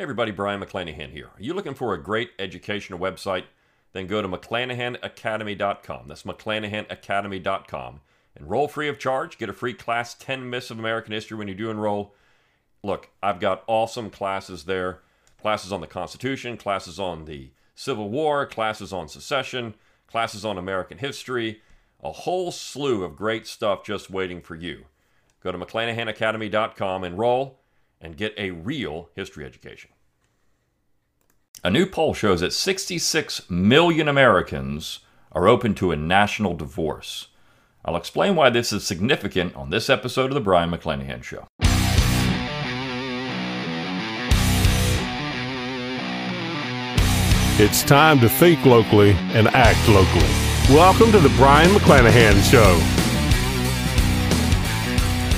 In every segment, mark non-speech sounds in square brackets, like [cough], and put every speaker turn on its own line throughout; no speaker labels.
Hey everybody, Brion McClanahan here. Are you looking for a great educational website? Then go to McClanahanacademy.com. That's McClanahanacademy.com. Enroll free of charge. Get a free class 10 Myths of American History when you do enroll. Look, I've got awesome classes there. Classes on the Constitution, classes on the Civil War, classes on secession, classes on American history, a whole slew of great stuff just waiting for you. Go to McClanahanacademy.com, enroll, and get a real history education. A new poll shows that 66 million Americans are open to a national divorce. I'll explain why this is significant on this episode of The Brion McClanahan Show.
It's time to think locally and act locally. Welcome to The Brion McClanahan Show.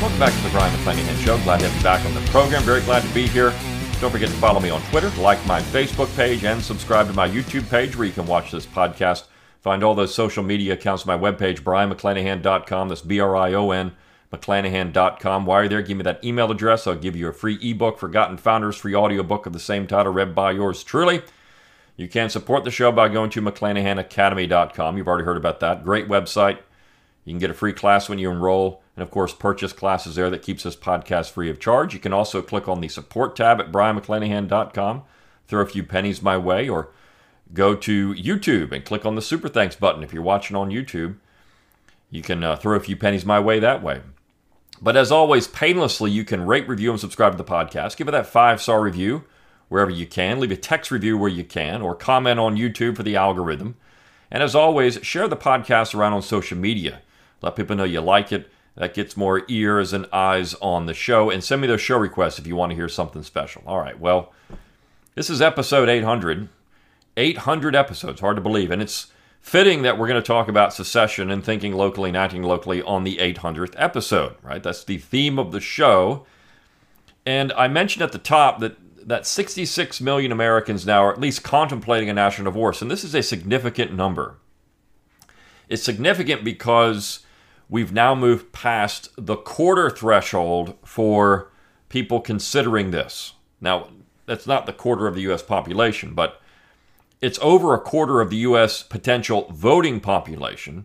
Welcome back to the Brion McClanahan Show. Glad to have you back on the program. Very glad to be here. Don't forget to follow me on Twitter, like my Facebook page, and subscribe to my YouTube page where you can watch this podcast. Find all those social media accounts on my webpage, brionmcclanahan.com. That's B R I O N, McClanahan.com. While you're there, give me that email address. I'll give you a free ebook, Forgotten Founders, free audiobook of the same title, read by yours truly. You can support the show by going to McClanahanacademy.com. You've already heard about that. Great website. You can get a free class when you enroll, and of course, purchase classes there that keeps this podcast free of charge. You can also click on the support tab at brionmcclanahan.com, throw a few pennies my way, or go to YouTube and click on the super thanks button if you're watching on YouTube. You can uh, throw a few pennies my way that way. But as always, painlessly, you can rate, review, and subscribe to the podcast. Give it that five star review wherever you can. Leave a text review where you can, or comment on YouTube for the algorithm. And as always, share the podcast around on social media. Let people know you like it. That gets more ears and eyes on the show. And send me those show requests if you want to hear something special. All right, well, this is episode 800. 800 episodes, hard to believe. And it's fitting that we're going to talk about secession and thinking locally and acting locally on the 800th episode, right? That's the theme of the show. And I mentioned at the top that that 66 million Americans now are at least contemplating a national divorce, and this is a significant number. It's significant because we've now moved past the quarter threshold for people considering this. Now, that's not the quarter of the U.S. population, but it's over a quarter of the U.S. potential voting population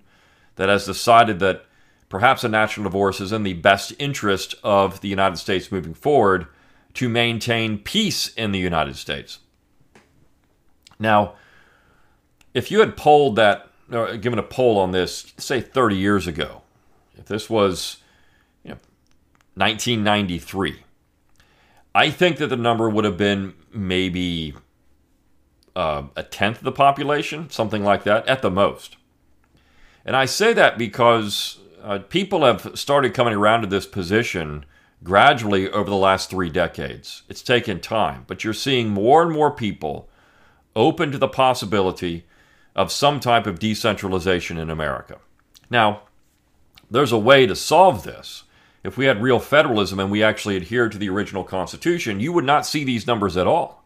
that has decided that perhaps a national divorce is in the best interest of the United States moving forward to maintain peace in the United States. Now, if you had polled that, or given a poll on this, say 30 years ago, if this was you know, 1993, I think that the number would have been maybe uh, a tenth of the population, something like that, at the most. And I say that because uh, people have started coming around to this position gradually over the last three decades. It's taken time, but you're seeing more and more people open to the possibility of some type of decentralization in America. Now, there's a way to solve this. If we had real federalism and we actually adhered to the original Constitution, you would not see these numbers at all.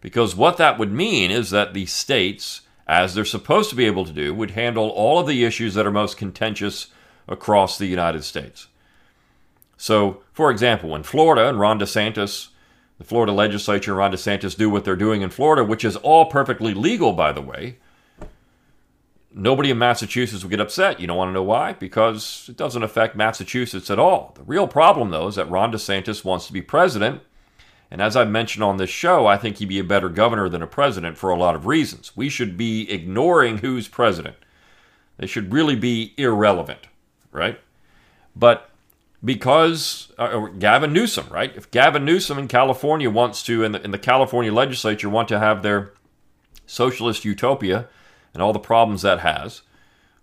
Because what that would mean is that the states, as they're supposed to be able to do, would handle all of the issues that are most contentious across the United States. So, for example, when Florida and Ron DeSantis, the Florida legislature and Ron DeSantis do what they're doing in Florida, which is all perfectly legal, by the way, nobody in Massachusetts will get upset. You don't want to know why? Because it doesn't affect Massachusetts at all. The real problem, though, is that Ron DeSantis wants to be president. And as I've mentioned on this show, I think he'd be a better governor than a president for a lot of reasons. We should be ignoring who's president. They should really be irrelevant, right? But because uh, Gavin Newsom, right? If Gavin Newsom in California wants to, in the, and the California legislature want to have their socialist utopia and all the problems that has,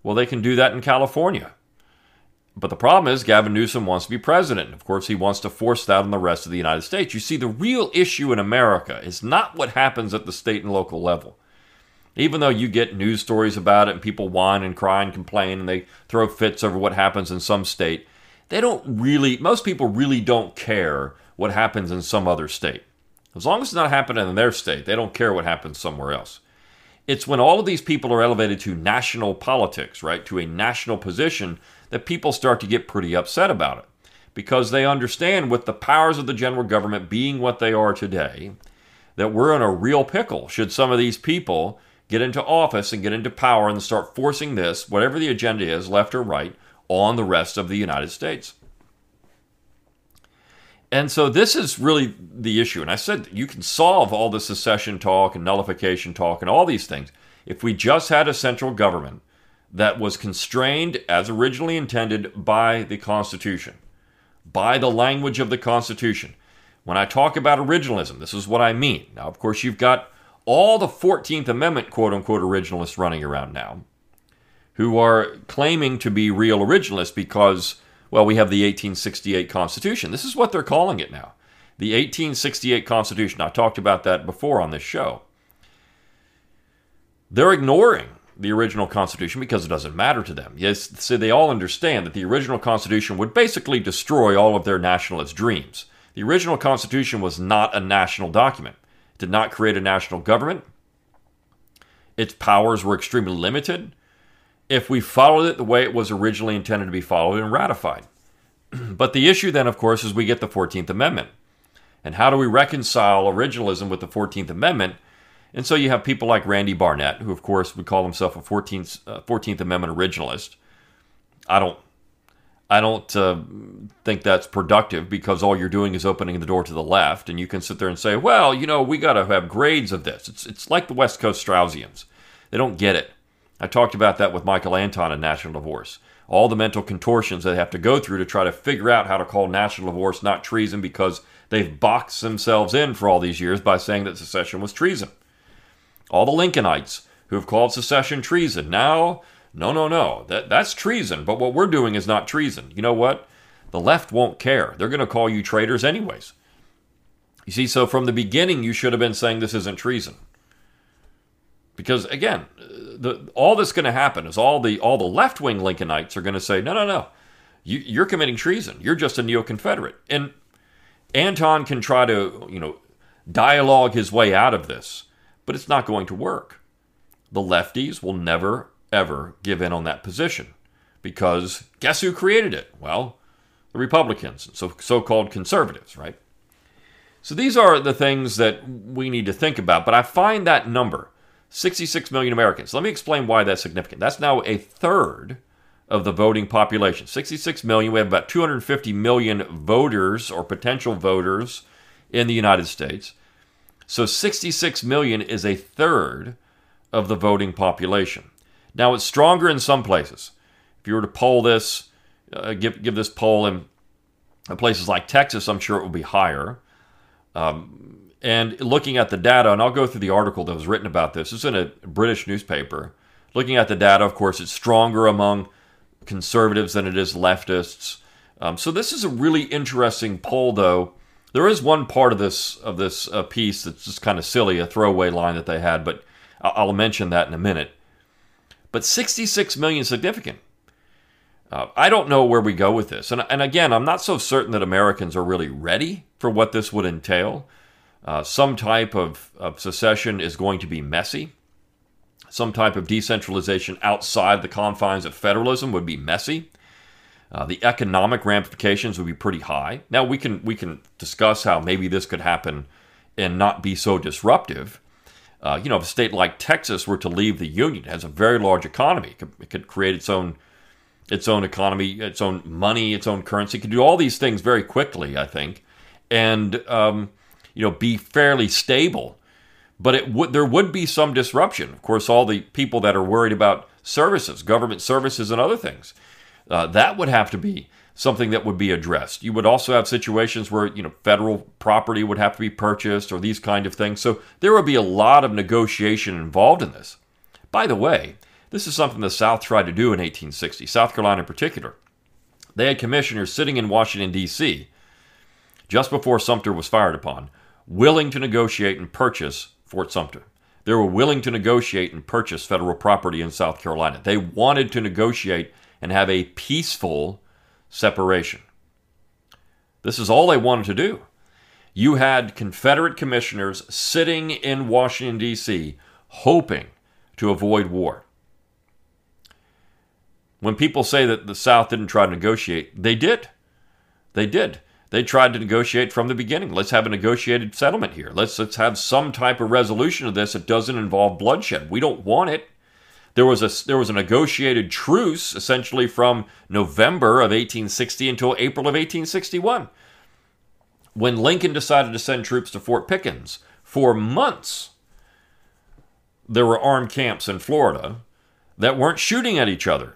well, they can do that in California. But the problem is, Gavin Newsom wants to be president. Of course, he wants to force that on the rest of the United States. You see, the real issue in America is not what happens at the state and local level. Even though you get news stories about it and people whine and cry and complain and they throw fits over what happens in some state, they don't really, most people really don't care what happens in some other state. As long as it's not happening in their state, they don't care what happens somewhere else. It's when all of these people are elevated to national politics, right, to a national position, that people start to get pretty upset about it. Because they understand with the powers of the general government being what they are today, that we're in a real pickle should some of these people get into office and get into power and start forcing this, whatever the agenda is, left or right, on the rest of the United States. And so this is really the issue. And I said you can solve all the secession talk and nullification talk and all these things if we just had a central government that was constrained as originally intended by the Constitution, by the language of the Constitution. When I talk about originalism, this is what I mean. Now, of course, you've got all the 14th Amendment quote unquote originalists running around now who are claiming to be real originalists because, well, we have the 1868 Constitution. This is what they're calling it now. The 1868 Constitution. I talked about that before on this show. They're ignoring the original Constitution because it doesn't matter to them. Yes, so they all understand that the original Constitution would basically destroy all of their nationalist dreams. The original Constitution was not a national document, it did not create a national government. Its powers were extremely limited if we followed it the way it was originally intended to be followed and ratified. [clears throat] but the issue then, of course, is we get the 14th Amendment. And how do we reconcile originalism with the 14th Amendment and so you have people like Randy Barnett, who, of course, would call himself a 14th, uh, 14th Amendment originalist. I don't, I don't uh, think that's productive because all you're doing is opening the door to the left, and you can sit there and say, "Well, you know, we got to have grades of this." It's it's like the West Coast Straussians; they don't get it. I talked about that with Michael Anton in National Divorce. All the mental contortions they have to go through to try to figure out how to call national divorce not treason because they've boxed themselves in for all these years by saying that secession was treason all the Lincolnites who have called secession treason. Now, no, no, no, that, that's treason, but what we're doing is not treason. You know what? The left won't care. They're going to call you traitors anyways. You see, so from the beginning, you should have been saying this isn't treason. Because again, the, all that's going to happen is all the all the left wing Lincolnites are going to say, no, no, no, you, you're committing treason. You're just a neo Confederate. And Anton can try to, you know, dialogue his way out of this but it's not going to work. The lefties will never, ever give in on that position because guess who created it? Well, the Republicans, so so called conservatives, right? So these are the things that we need to think about, but I find that number 66 million Americans. Let me explain why that's significant. That's now a third of the voting population. 66 million. We have about 250 million voters or potential voters in the United States. So 66 million is a third of the voting population. Now it's stronger in some places. If you were to poll this, uh, give give this poll in places like Texas, I'm sure it will be higher. Um, and looking at the data, and I'll go through the article that was written about this. It's in a British newspaper. Looking at the data, of course, it's stronger among conservatives than it is leftists. Um, so this is a really interesting poll, though, there is one part of this of this uh, piece that's just kind of silly, a throwaway line that they had, but I'll, mention that in a minute. But 66 million significant. Uh, I don't know where we go with this, and and again, I'm not so certain that Americans are really ready for what this would entail. Uh, some type of, of secession is going to be messy. Some type of decentralization outside the confines of federalism would be messy. Uh, the economic ramifications would be pretty high. Now we can we can discuss how maybe this could happen and not be so disruptive. Uh, you know, if a state like Texas were to leave the union, it has a very large economy. It could, it could, create its own its own economy, its own money, its own currency. It could do all these things very quickly, I think, and um, you know, be fairly stable. But it would there would be some disruption. Of course, all the people that are worried about services, government services, and other things uh, that would have to be something that would be addressed. You would also have situations where you know federal property would have to be purchased or these kind of things. So there would be a lot of negotiation involved in this. By the way, this is something the South tried to do in 1860, South Carolina in particular. They had commissioners sitting in Washington D.C. just before Sumter was fired upon, willing to negotiate and purchase Fort Sumter. They were willing to negotiate and purchase federal property in South Carolina. They wanted to negotiate and have a peaceful separation. This is all they wanted to do. You had Confederate commissioners sitting in Washington, D.C., hoping to avoid war. When people say that the South didn't try to negotiate, they did. They did. They tried to negotiate from the beginning. Let's have a negotiated settlement here. Let's let's have some type of resolution of this that doesn't involve bloodshed. We don't want it. There was a there was a negotiated truce essentially from November of 1860 until April of 1861. When Lincoln decided to send troops to Fort Pickens for months, there were armed camps in Florida that weren't shooting at each other.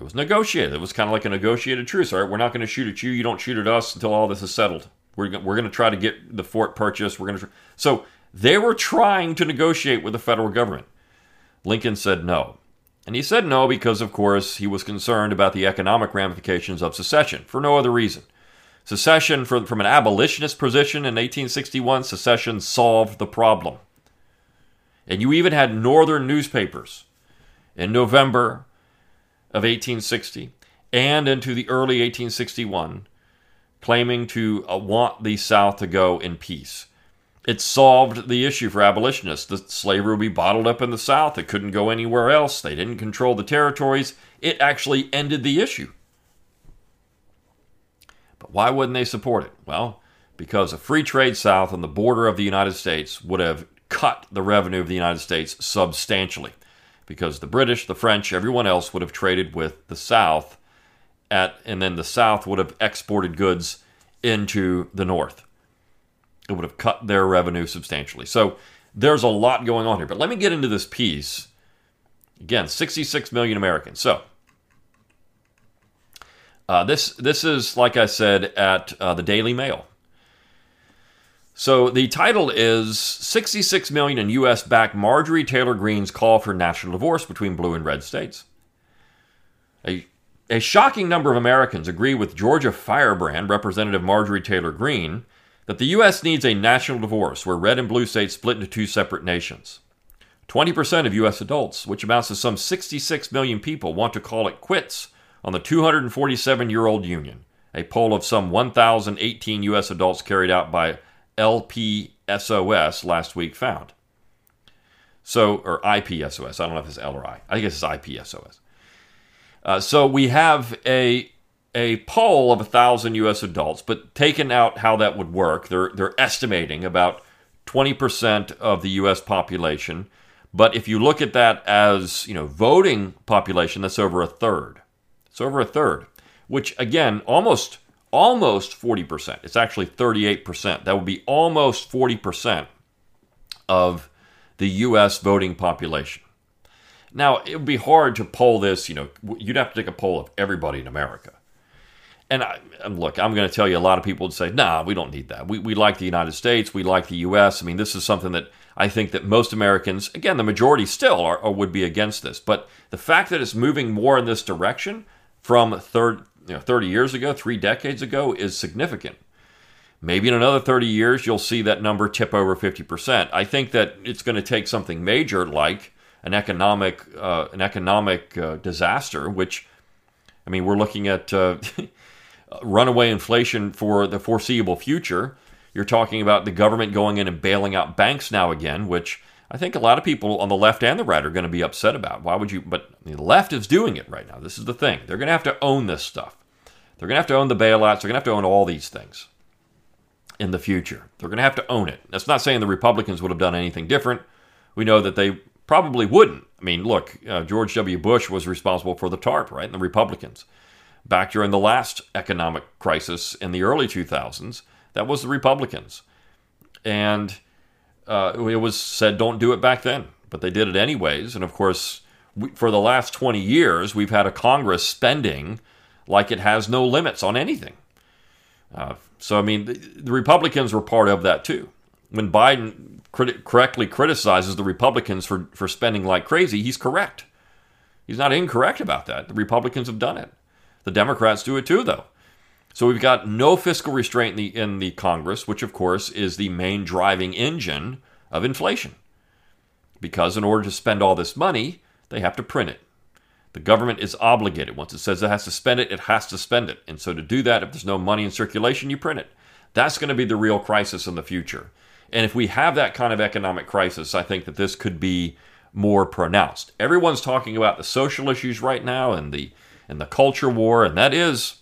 It was negotiated. It was kind of like a negotiated truce. All right, we're not going to shoot at you. You don't shoot at us until all this is settled. We're, we're going to try to get the fort purchased. We're going to. So they were trying to negotiate with the federal government. Lincoln said no. And he said no because, of course, he was concerned about the economic ramifications of secession for no other reason. Secession, from, from an abolitionist position in 1861, secession solved the problem. And you even had northern newspapers in November of 1860 and into the early 1861 claiming to uh, want the South to go in peace. It solved the issue for abolitionists. The slavery would be bottled up in the South. It couldn't go anywhere else. They didn't control the territories. It actually ended the issue. But why wouldn't they support it? Well, because a free trade South on the border of the United States would have cut the revenue of the United States substantially because the British, the French, everyone else would have traded with the South at and then the South would have exported goods into the North. It would have cut their revenue substantially. So there's a lot going on here. But let me get into this piece. Again, 66 million Americans. So uh, this this is like I said at uh, the Daily Mail. So the title is 66 million in US back Marjorie Taylor Greene's call for national divorce between blue and red states. A, a shocking number of Americans agree with Georgia firebrand Representative Marjorie Taylor Greene that the US needs a national divorce where red and blue states split into two separate nations. 20% of US adults, which amounts to some 66 million people, want to call it quits on the 247 year old union. A poll of some 1,018 US adults carried out by LPSOS last week found. So, or IPSOS. I don't know if it's L or I. I guess it's IPSOS. Uh, so we have a a poll of a thousand U.S. adults, but taking out how that would work, they're they're estimating about 20% of the U.S. population. But if you look at that as you know voting population, that's over a third. It's over a third, which again almost almost 40%. It's actually 38%. That would be almost 40% of the U.S. voting population. Now, it would be hard to poll this, you know, you'd have to take a poll of everybody in America. And, I, look, I'm going to tell you a lot of people would say, nah, we don't need that. We, we like the United States. We like the U.S. I mean, this is something that I think that most Americans, again, the majority still are, would be against this. But the fact that it's moving more in this direction from third you know, 30 years ago, three decades ago, is significant. Maybe in another 30 years, you'll see that number tip over 50%. I think that it's going to take something major like an economic, uh, an economic uh, disaster, which, I mean, we're looking at uh, [laughs] runaway inflation for the foreseeable future. You're talking about the government going in and bailing out banks now again, which I think a lot of people on the left and the right are going to be upset about. Why would you? But the left is doing it right now. This is the thing. They're going to have to own this stuff. They're going to have to own the bailouts. They're going to have to own all these things in the future. They're going to have to own it. That's not saying the Republicans would have done anything different. We know that they probably wouldn't. I mean, look, uh, George W. Bush was responsible for the TARP, right? And the Republicans. Back during the last economic crisis in the early 2000s, that was the Republicans. And uh, it was said don't do it back then, but they did it anyways. And of course, we, for the last 20 years, we've had a Congress spending like it has no limits on anything. Uh, so, I mean, the, the, Republicans were part of that too. When Biden crit- correctly criticizes the Republicans for, for spending like crazy, he's correct. He's not incorrect about that. The Republicans have done it. The Democrats do it too, though. So we've got no fiscal restraint in the, in the Congress, which of course is the main driving engine of inflation. Because in order to spend all this money, they have to print it. The government is obligated. Once it says it has to spend it, it has to spend it. And so to do that, if there's no money in circulation, you print it. That's going to be the real crisis in the future. And if we have that kind of economic crisis, I think that this could be more pronounced. Everyone's talking about the social issues right now and the and the culture war, and that is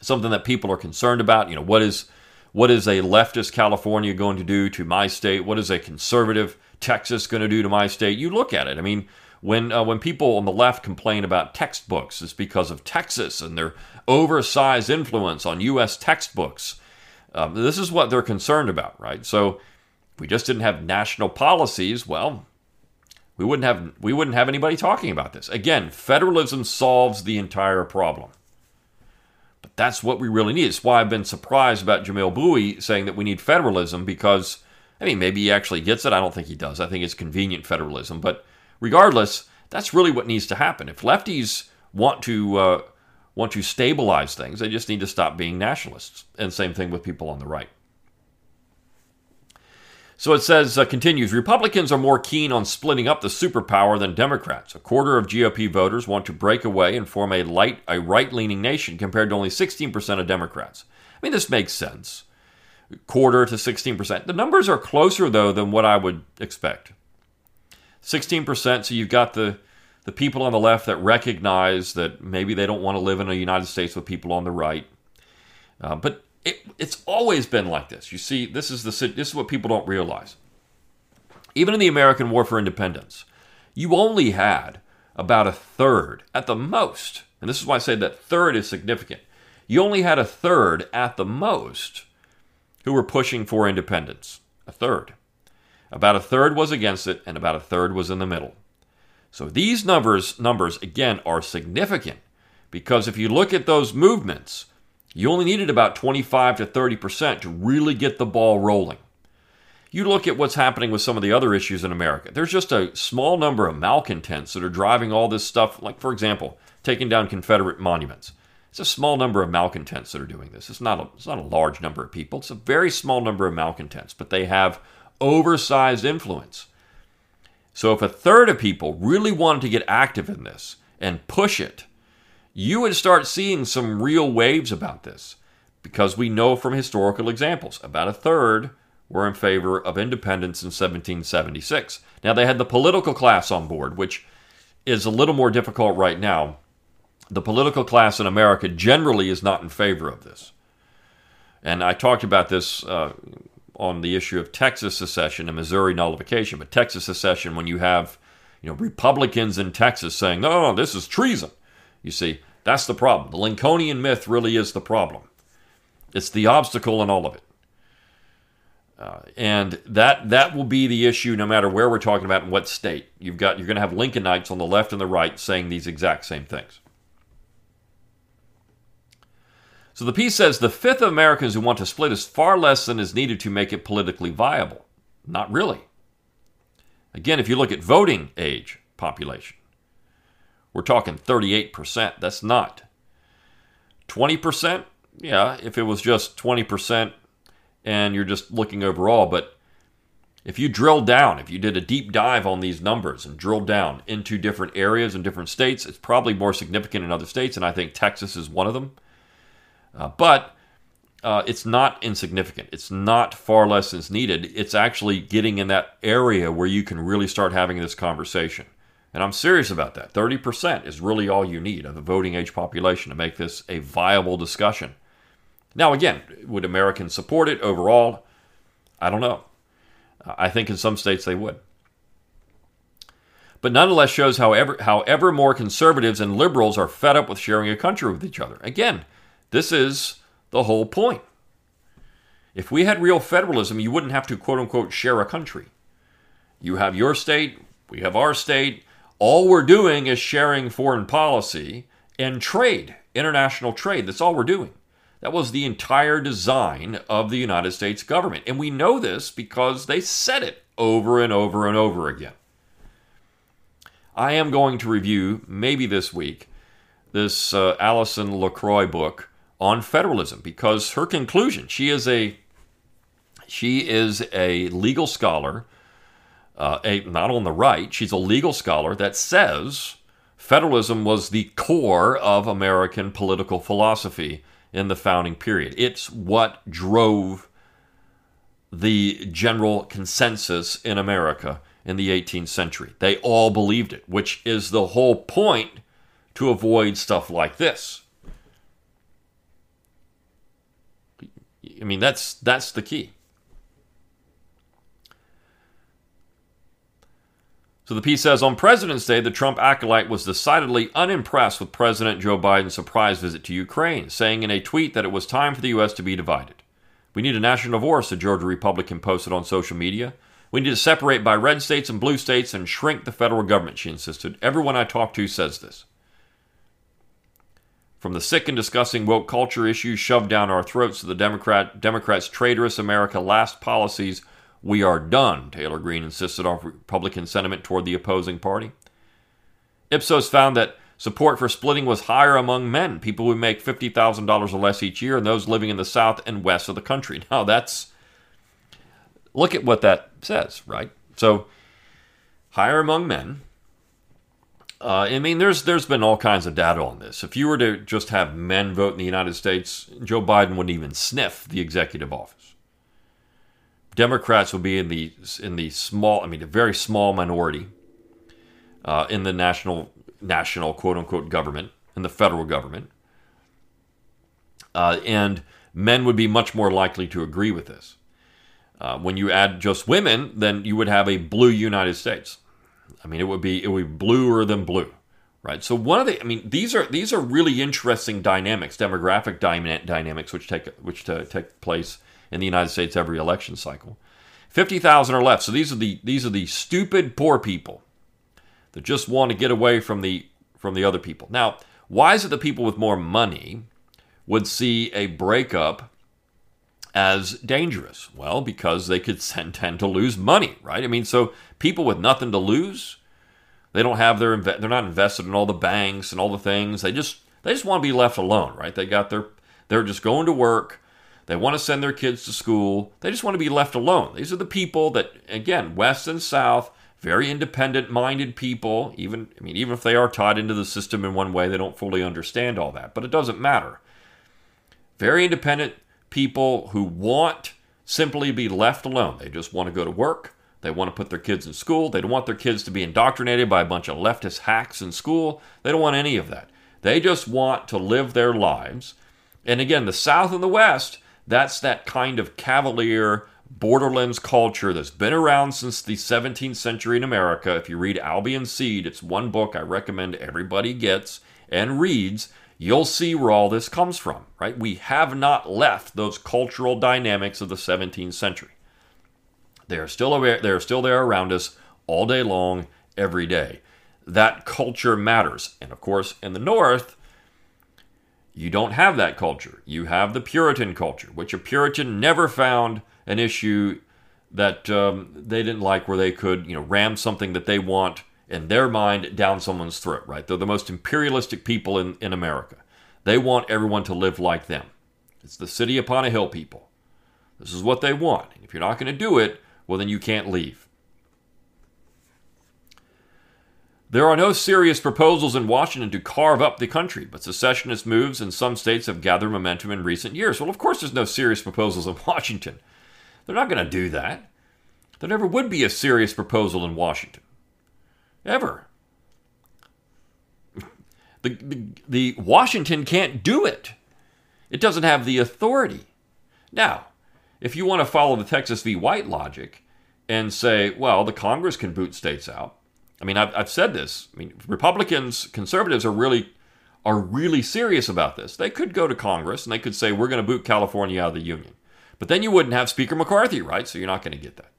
something that people are concerned about. You know, what is what is a leftist California going to do to my state? What is a conservative Texas going to do to my state? You look at it. I mean, when uh, when people on the left complain about textbooks, it's because of Texas and their oversized influence on U.S. textbooks. Um, this is what they're concerned about, right? So, if we just didn't have national policies, well, we wouldn't have we wouldn't have anybody talking about this. Again, federalism solves the entire problem. But that's what we really need. It's why I've been surprised about Jamelle Bouie saying that we need federalism because, I mean, maybe he actually gets it. I don't think he does. I think it's convenient federalism. But regardless, that's really what needs to happen. If lefties want to uh, want to stabilize things, they just need to stop being nationalists. And same thing with people on the right. So it says, uh, continues Republicans are more keen on splitting up the superpower than Democrats. A quarter of GOP voters want to break away and form a light, a right-leaning nation, compared to only 16% of Democrats. I mean, this makes sense. Quarter to 16%. The numbers are closer though than what I would expect. 16%. So you've got the the people on the left that recognize that maybe they don't want to live in a United States with people on the right. Uh, but it, it's always been like this. You see, this is the this is what people don't realize. Even in the American War for Independence, you only had about a third at the most, and this is why I say that third is significant. You only had a third at the most who were pushing for independence. A third. About a third was against it, and about a third was in the middle. So these numbers numbers again are significant because if you look at those movements, you only needed about 25 to 30% to really get the ball rolling. You look at what's happening with some of the other issues in America. There's just a small number of malcontents that are driving all this stuff, like, for example, taking down Confederate monuments. It's a small number of malcontents that are doing this. It's not a, it's not a large number of people, it's a very small number of malcontents, but they have oversized influence. So if a third of people really wanted to get active in this and push it, you would start seeing some real waves about this because we know from historical examples about a third were in favor of independence in 1776. Now, they had the political class on board, which is a little more difficult right now. The political class in America generally is not in favor of this. And I talked about this uh, on the issue of Texas secession and Missouri nullification. But Texas secession, when you have you know Republicans in Texas saying, "No, this is treason," You see, that's the problem. The Lincolnian myth really is the problem. It's the obstacle in all of it. Uh, and that that will be the issue no matter where we're talking about in what state. You've got you're going to have Lincolnites on the left and the right saying these exact same things. So the piece says the fifth of Americans who want to split is far less than is needed to make it politically viable. Not really. Again, if you look at voting age population, we're talking 38%. That's not. 20%? Yeah, if it was just 20% and you're just looking overall. But if you drill down, if you did a deep dive on these numbers and drilled down into different areas and different states, it's probably more significant in other states, and I think Texas is one of them. Uh, but uh, it's not insignificant. It's not far less than needed. It's actually getting in that area where you can really start having this conversation. And I'm serious about that. 30% is really all you need of the voting age population to make this a viable discussion. Now, again, would Americans support it overall? I don't know. I think in some states they would. But nonetheless shows however, however more conservatives and liberals are fed up with sharing a country with each other. Again, this is the whole point. If we had real federalism, you wouldn't have to quote unquote share a country. You have your state, we have our state, all we're doing is sharing foreign policy and trade, international trade. That's all we're doing. That was the entire design of the United States government. And we know this because they said it over and over and over again. I am going to review, maybe this week, this uh, Alison LaCroix book on federalism because her conclusion, she is a she is a legal scholar uh, a, not on the right, she's a legal scholar that says federalism was the core of American political philosophy in the founding period. It's what drove the general consensus in America in the 18th century. They all believed it, which is the whole point to avoid stuff like this. I mean, that's that's the key. So the piece says on President's Day, the Trump acolyte was decidedly unimpressed with President Joe Biden's surprise visit to Ukraine, saying in a tweet that it was time for the U.S. to be divided. We need a national divorce, a Georgia Republican posted on social media. We need to separate by red states and blue states and shrink the federal government, she insisted. Everyone I talk to says this. From the sick and discussing woke culture issues shoved down our throats to the Democrat, Democrats' traitorous America last policies we are done, Taylor Greene insisted on Republican sentiment toward the opposing party. Ipsos found that support for splitting was higher among men, people who make $50,000 or less each year, and those living in the south and west of the country. [laughs] Now, that's. Look at what that says, right? So, higher among men. Uh, I mean, there's there's been all kinds of data on this. If you were to just have men vote in the United States, Joe Biden wouldn't even sniff the executive office. Democrats will be in the in the small, I mean, a very small minority uh, in the national national quote unquote government in the federal government, uh, and men would be much more likely to agree with this. Uh, when you add just women, then you would have a blue United States. I mean, it would be it would be bluer than blue, right? So one of the, I mean, these are these are really interesting dynamics, demographic dynamics, which take which take place in the United States every election cycle. 50,000 are left. So these are the these are the stupid poor people that just want to get away from the from the other people. Now, why is it that people with more money would see a breakup as dangerous? Well, because they could [laughs] tend to lose money, right? I mean, so people with nothing to lose, they don't have their they're not invested in all the banks and all the things. They just they just want to be left alone, right? They got their they're just going to work. They want to send their kids to school. They just want to be left alone. These are the people that, again, West and South, very independent minded people. Even, I mean, even if they are tied into the system in one way, they don't fully understand all that. But it doesn't matter. Very independent people who want simply be left alone. They just want to go to work. They want to put their kids in school. They don't want their kids to be indoctrinated by a bunch of leftist hacks in school. They don't want any of that. They just want to live their lives. And again, the South and the West that's that kind of cavalier borderlands culture that's been around since the 17th century in America. If you read Albion Seed, it's one book I recommend everybody gets and reads. You'll see where all this comes from, right? We have not left those cultural dynamics of the 17th century. They are still aware, they are still there around us all day long, every day. That culture matters. And of course, in the North, you don't have that culture. You have the Puritan culture, which a Puritan never found an issue that um, they didn't like where they could, you know, ram something that they want in their mind down someone's throat, right? They're the most imperialistic people in, in America. They want everyone to live like them. It's the city upon a hill people. This is what they want. And if you're not going to do it, well, then you can't leave. There are no serious proposals in Washington to carve up the country, but secessionist moves in some states have gathered momentum in recent years. Well, of course, there's no serious proposals in Washington. They're not going to do that. There never would be a serious proposal in Washington. Ever. The, the, the Washington can't do it. It doesn't have the authority. Now, if you want to follow the Texas v. White logic and say, well, the Congress can boot states out, I mean, I've, I've said this. I mean, Republicans, conservatives are really are really serious about this. They could go to Congress and they could say, we're going to boot California out of the Union. But then you wouldn't have Speaker McCarthy, right? So you're not going to get that.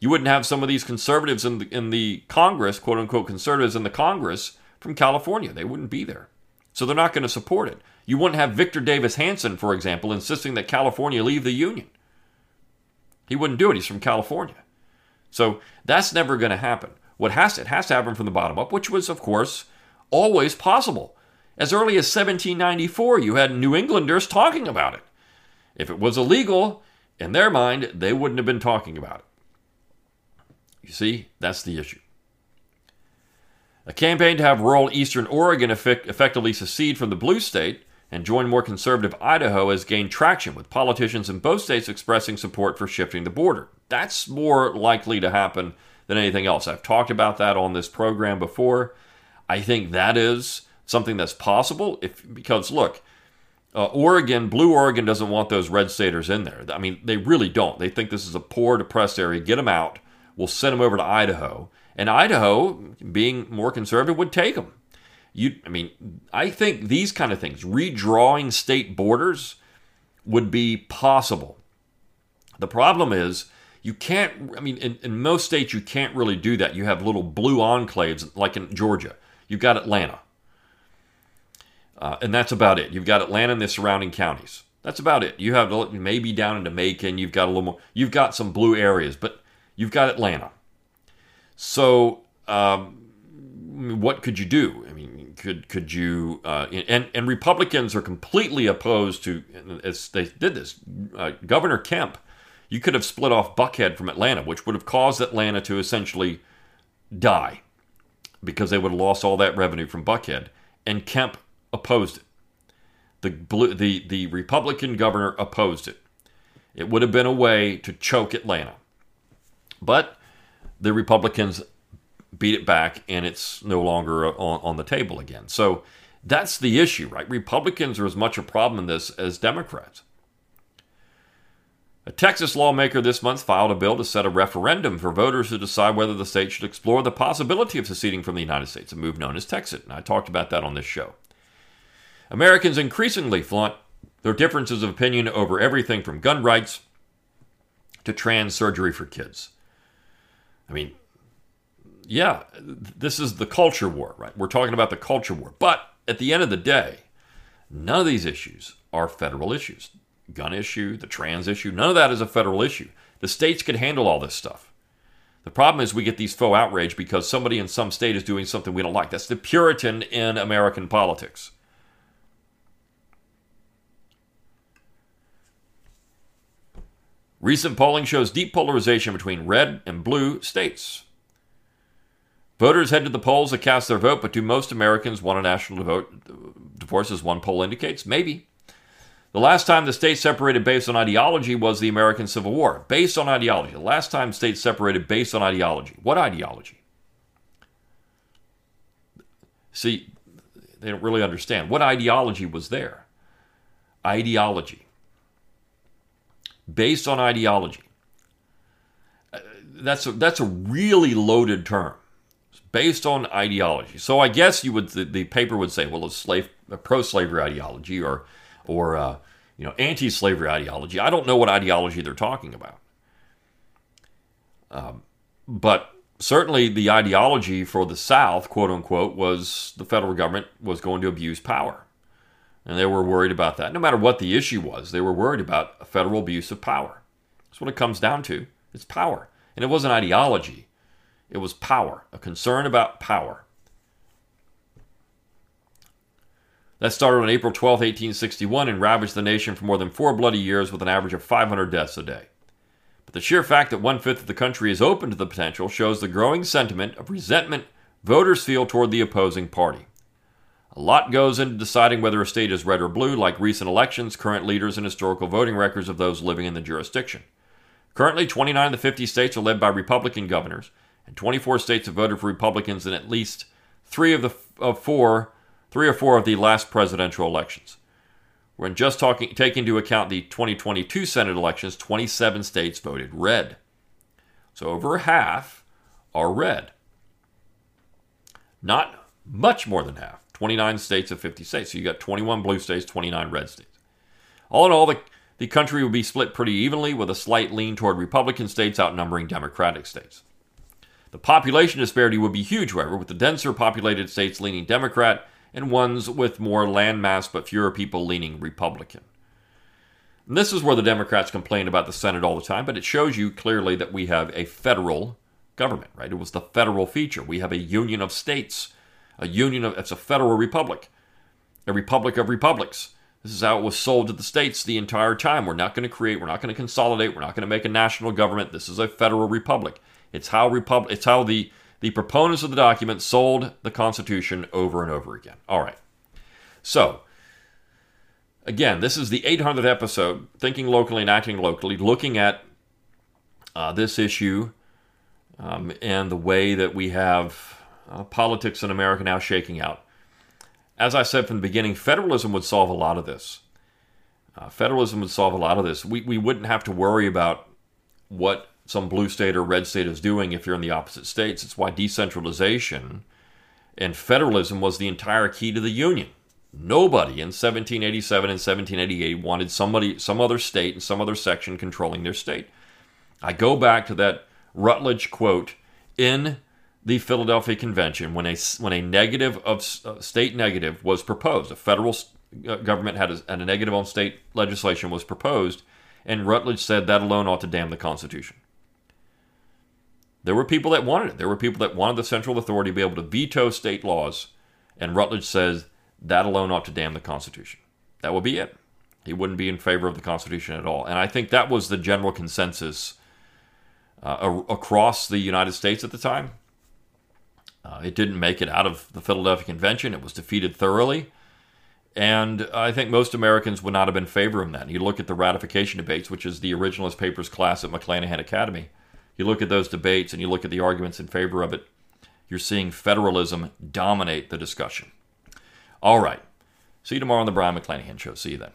You wouldn't have some of these conservatives in the, in the Congress, quote unquote conservatives in the Congress from California. They wouldn't be there. So they're not going to support it. You wouldn't have Victor Davis Hanson, for example, insisting that California leave the Union. He wouldn't do it. He's from California. So that's never going to happen. What has to, it has to happen from the bottom up, which was, of course, always possible. As early as 1794, you had New Englanders talking about it. If it was illegal, in their mind, they wouldn't have been talking about it. You see, that's the issue. A campaign to have rural eastern Oregon effect- effectively secede from the blue state and join more conservative Idaho has gained traction, with politicians in both states expressing support for shifting the border. That's more likely to happen than anything else. I've talked about that on this program before. I think that is something that's possible if because look, Uh, Oregon, Blue Oregon doesn't want those red staters in there. I mean, they really don't. They think this is a poor, depressed area. Get them out. We'll send them over to Idaho. And Idaho, being more conservative, would take them. You, I mean, I think these kind of things, redrawing state borders, would be possible. The problem is you can't, I mean, in, in most states, you can't really do that. You have little blue enclaves, like in Georgia. You've got Atlanta. Uh, and that's about it. You've got Atlanta and the surrounding counties. That's about it. You have maybe down into Macon. You've got a little more. You've got some blue areas, but you've got Atlanta. So, um, what could you do? I mean, could could you? Uh, and and Republicans are completely opposed to. As they did this, uh, Governor Kemp, you could have split off Buckhead from Atlanta, which would have caused Atlanta to essentially die because they would have lost all that revenue from Buckhead. And Kemp opposed it. The, blue, the, the Republican governor opposed it. It would have been a way to choke Atlanta. But the Republicans beat it back, and it's no longer on, on the table again. So that's the issue, right? Republicans are as much a problem in this as Democrats. A Texas lawmaker this month filed a bill to set a referendum for voters to decide whether the state should explore the possibility of seceding from the United States, a move known as Texit. And I talked about that on this show. Americans increasingly flaunt their differences of opinion over everything from gun rights to trans surgery for kids. I mean, yeah, this is the culture war, right? We're talking about the culture war. But at the end of the day, none of these issues are federal issues. Gun issue, the trans issue, none of that is a federal issue. The states could handle all this stuff. The problem is we get these faux outrage because somebody in some state is doing something we don't like. That's the Puritan in American politics. Recent polling shows deep polarization between red and blue states. Voters head to the polls to cast their vote, but do most Americans want a national vote, divorce, as one poll indicates? Maybe. The last time the states separated based on ideology was the American Civil War. Based on ideology. The last time states separated based on ideology. What ideology? See, they don't really understand. What ideology was there? Ideology based on ideology. Uh, that's a, that's a really loaded term. based on ideology. So I guess you would the, the paper would say, well, a slave pro-slavery ideology or or uh, you know anti-slavery ideology. I don't know what ideology they're talking about, um, but certainly the ideology for the South, quote unquote, was the federal government was going to abuse power. And they were worried about that. No matter what the issue was, they were worried about a federal abuse of power. That's what it comes down to. It's power. And it wasn't ideology, it was power, a concern about power. That started on April 12, 1861, and ravaged the nation for more than four bloody years with an average of 500 deaths a day. But the sheer fact that one fifth of the country is open to the potential shows the growing sentiment of resentment voters feel toward the opposing party. A lot goes into deciding whether a state is red or blue, like recent elections, current leaders, and historical voting records of those living in the jurisdiction. Currently, 29 of the 50 states are led by Republican governors, and 24 states have voted for Republicans in at least three of the of four, three or four of the last presidential elections. When just talking, taking into account the 2022 Senate elections, 27 states voted red. So over half are red. Not much more than half. 29 states of 50 states. So you got 21 blue states, 29 red states. All in all, the, the country would be split pretty evenly with a slight lean toward Republican states outnumbering Democratic states. The population disparity would be huge, however, with the denser populated states leaning Democrat and ones with more land mass but fewer people leaning Republican. And this is where the Democrats complain about the Senate all the time, but it shows you clearly that we have a federal government, right? It was the federal feature. We have a union of states a union of it's a federal republic, a republic of republics. This is how it was sold to the states the entire time. We're not going to create, we're not going to consolidate, we're not going to make a national government. This is a federal republic. It's how republic it's how the the proponents of the document sold the Constitution over and over again. All right. So, again, this is the 800th episode, Thinking Locally and Acting Locally, looking at uh, this issue um, and the way that we have uh, politics in America now shaking out. As I said from the beginning, federalism would solve a lot of this. Uh, federalism would solve a lot of this. We, we wouldn't have to worry about what some blue state or red state is doing if you're in the opposite states. It's why decentralization and federalism was the entire key to the Union. Nobody in 1787 and 1788 wanted somebody, some other state and some other section controlling their state. I go back to that Rutledge quote in the Philadelphia Convention when a when a negative of uh, state negative was proposed. A federal uh, government had a, had a negative on state legislation was proposed, and Rutledge said that alone ought to damn the Constitution. There were people that wanted it. There were people that wanted the central authority to be able to veto state laws, and Rutledge says that alone ought to damn the Constitution. That would be it. He wouldn't be in favor of the Constitution at all. And I think that was the general consensus uh, across the United States at the time. Uh, it didn't make it out of the Philadelphia Convention. It was defeated thoroughly. And I think most Americans would not have been in favor of that. You look at the ratification debates, which is the originalist papers class at McClanahan Academy. You look at those debates and you look at the arguments in favor of it, you're seeing federalism dominate the discussion. All right. See you tomorrow on the Brion McClanahan Show. See you then.